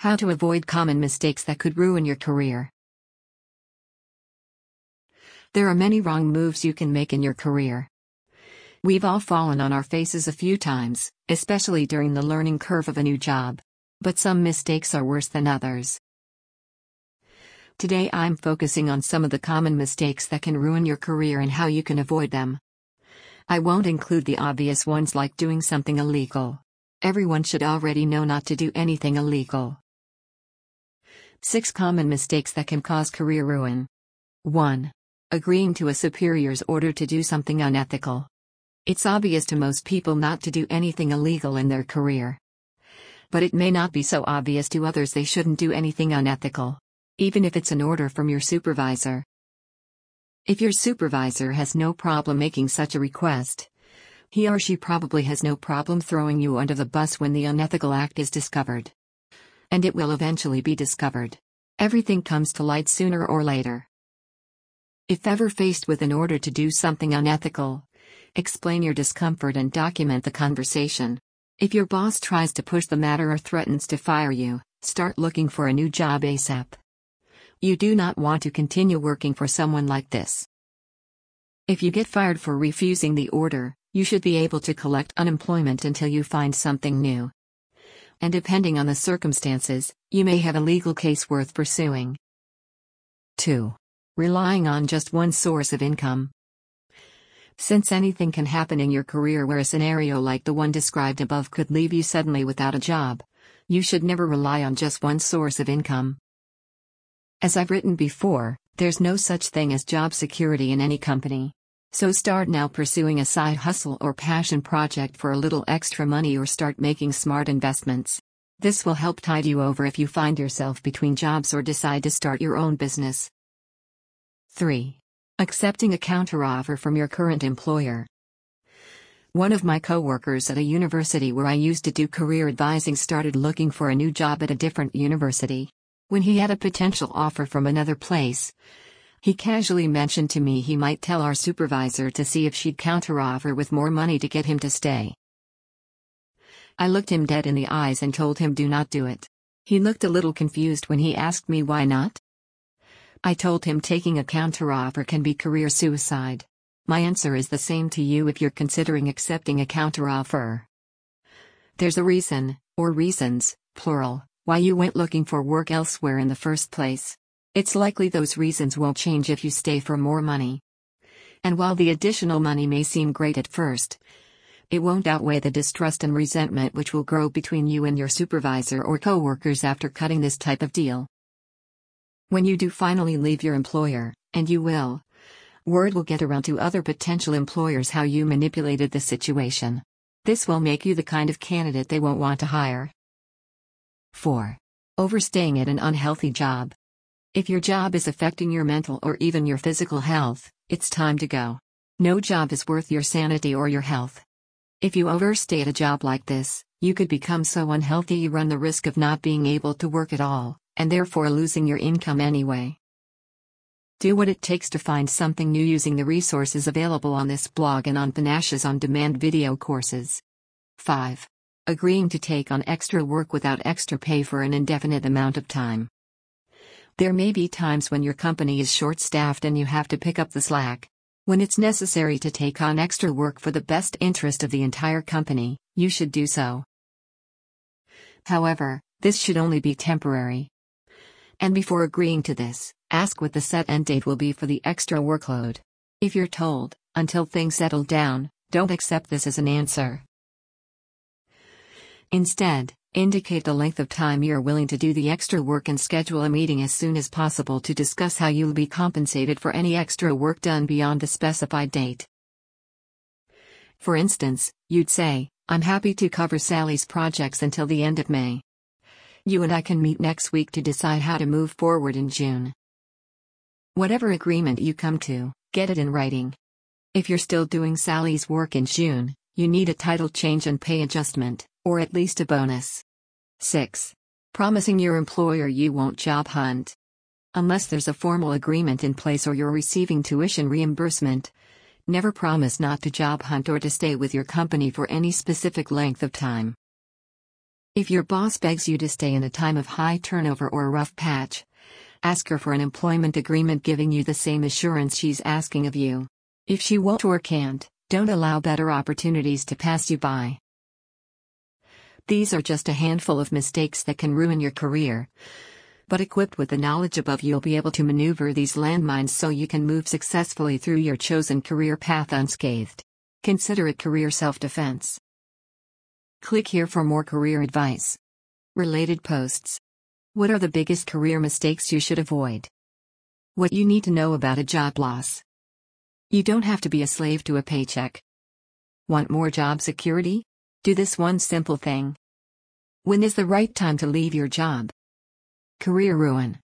How to avoid common mistakes that could ruin your career. There are many wrong moves you can make in your career. We've all fallen on our faces a few times, especially during the learning curve of a new job. But some mistakes are worse than others. Today I'm focusing on some of the common mistakes that can ruin your career and how you can avoid them. I won't include the obvious ones like doing something illegal. Everyone should already know not to do anything illegal. 6 Common Mistakes That Can Cause Career Ruin 1. Agreeing to a superior's order to do something unethical. It's obvious to most people not to do anything illegal in their career. But it may not be so obvious to others they shouldn't do anything unethical. Even if it's an order from your supervisor. If your supervisor has no problem making such a request, he or she probably has no problem throwing you under the bus when the unethical act is discovered and it will eventually be discovered. Everything comes to light sooner or later. If ever faced with an order to do something unethical, explain your discomfort and document the conversation. If your boss tries to push the matter or threatens to fire you, start looking for a new job ASAP. You do not want to continue working for someone like this. If you get fired for refusing the order, you should be able to collect unemployment until you find something new and depending on the circumstances, you may have a legal case worth pursuing. 2. Relying on just one source of income. Since anything can happen in your career where a scenario like the one described above could leave you suddenly without a job, you should never rely on just one source of income. As I've written before, there's no such thing as job security in any company. So start now pursuing a side hustle or passion project for a little extra money or start making smart investments. This will help tide you over if you find yourself between jobs or decide to start your own business. 3. Accepting a counteroffer from your current employer. One of my coworkers at a university where I used to do career advising started looking for a new job at a different university. When he had a potential offer from another place, he casually mentioned to me he might tell our supervisor to see if she'd counteroffer with more money to get him to stay. I looked him dead in the eyes and told him do not do it. He looked a little confused when he asked me why not. I told him taking a counteroffer can be career suicide. My answer is the same to you if you're considering accepting a counteroffer. There's a reason, or reasons, plural, why you went looking for work elsewhere in the first place. It's likely those reasons won't change if you stay for more money. And while the additional money may seem great at first, it won't outweigh the distrust and resentment which will grow between you and your supervisor or coworkers after cutting this type of deal. When you do finally leave your employer, and you will, word will get around to other potential employers how you manipulated the situation. This will make you the kind of candidate they won't want to hire. 4. Overstaying at an unhealthy job. If your job is affecting your mental or even your physical health, it's time to go. No job is worth your sanity or your health. If you overstay at a job like this, you could become so unhealthy you run the risk of not being able to work at all, and therefore losing your income anyway. Do what it takes to find something new using the resources available on this blog and on paNASH's on demand video courses. 5. Agreeing to take on extra work without extra pay for an indefinite amount of time. There may be times when your company is short staffed and you have to pick up the slack. When it's necessary to take on extra work for the best interest of the entire company, you should do so. However, this should only be temporary. And before agreeing to this, ask what the set end date will be for the extra workload. If you're told, until things settle down, don't accept this as an answer. Instead, Indicate the length of time you are willing to do the extra work and schedule a meeting as soon as possible to discuss how you'll be compensated for any extra work done beyond the specified date. For instance, you'd say, I'm happy to cover Sally's projects until the end of May. You and I can meet next week to decide how to move forward in June. Whatever agreement you come to, get it in writing. If you're still doing Sally's work in June, you need a title change and pay adjustment or at least a bonus. 6. Promising your employer you won't job hunt. Unless there's a formal agreement in place or you're receiving tuition reimbursement, never promise not to job hunt or to stay with your company for any specific length of time. If your boss begs you to stay in a time of high turnover or a rough patch, ask her for an employment agreement giving you the same assurance she's asking of you. If she won't or can't, don't allow better opportunities to pass you by. These are just a handful of mistakes that can ruin your career. But equipped with the knowledge above, you'll be able to maneuver these landmines so you can move successfully through your chosen career path unscathed. Consider it career self defense. Click here for more career advice. Related posts. What are the biggest career mistakes you should avoid? What you need to know about a job loss. You don't have to be a slave to a paycheck. Want more job security? Do this one simple thing. When is the right time to leave your job? Career ruin.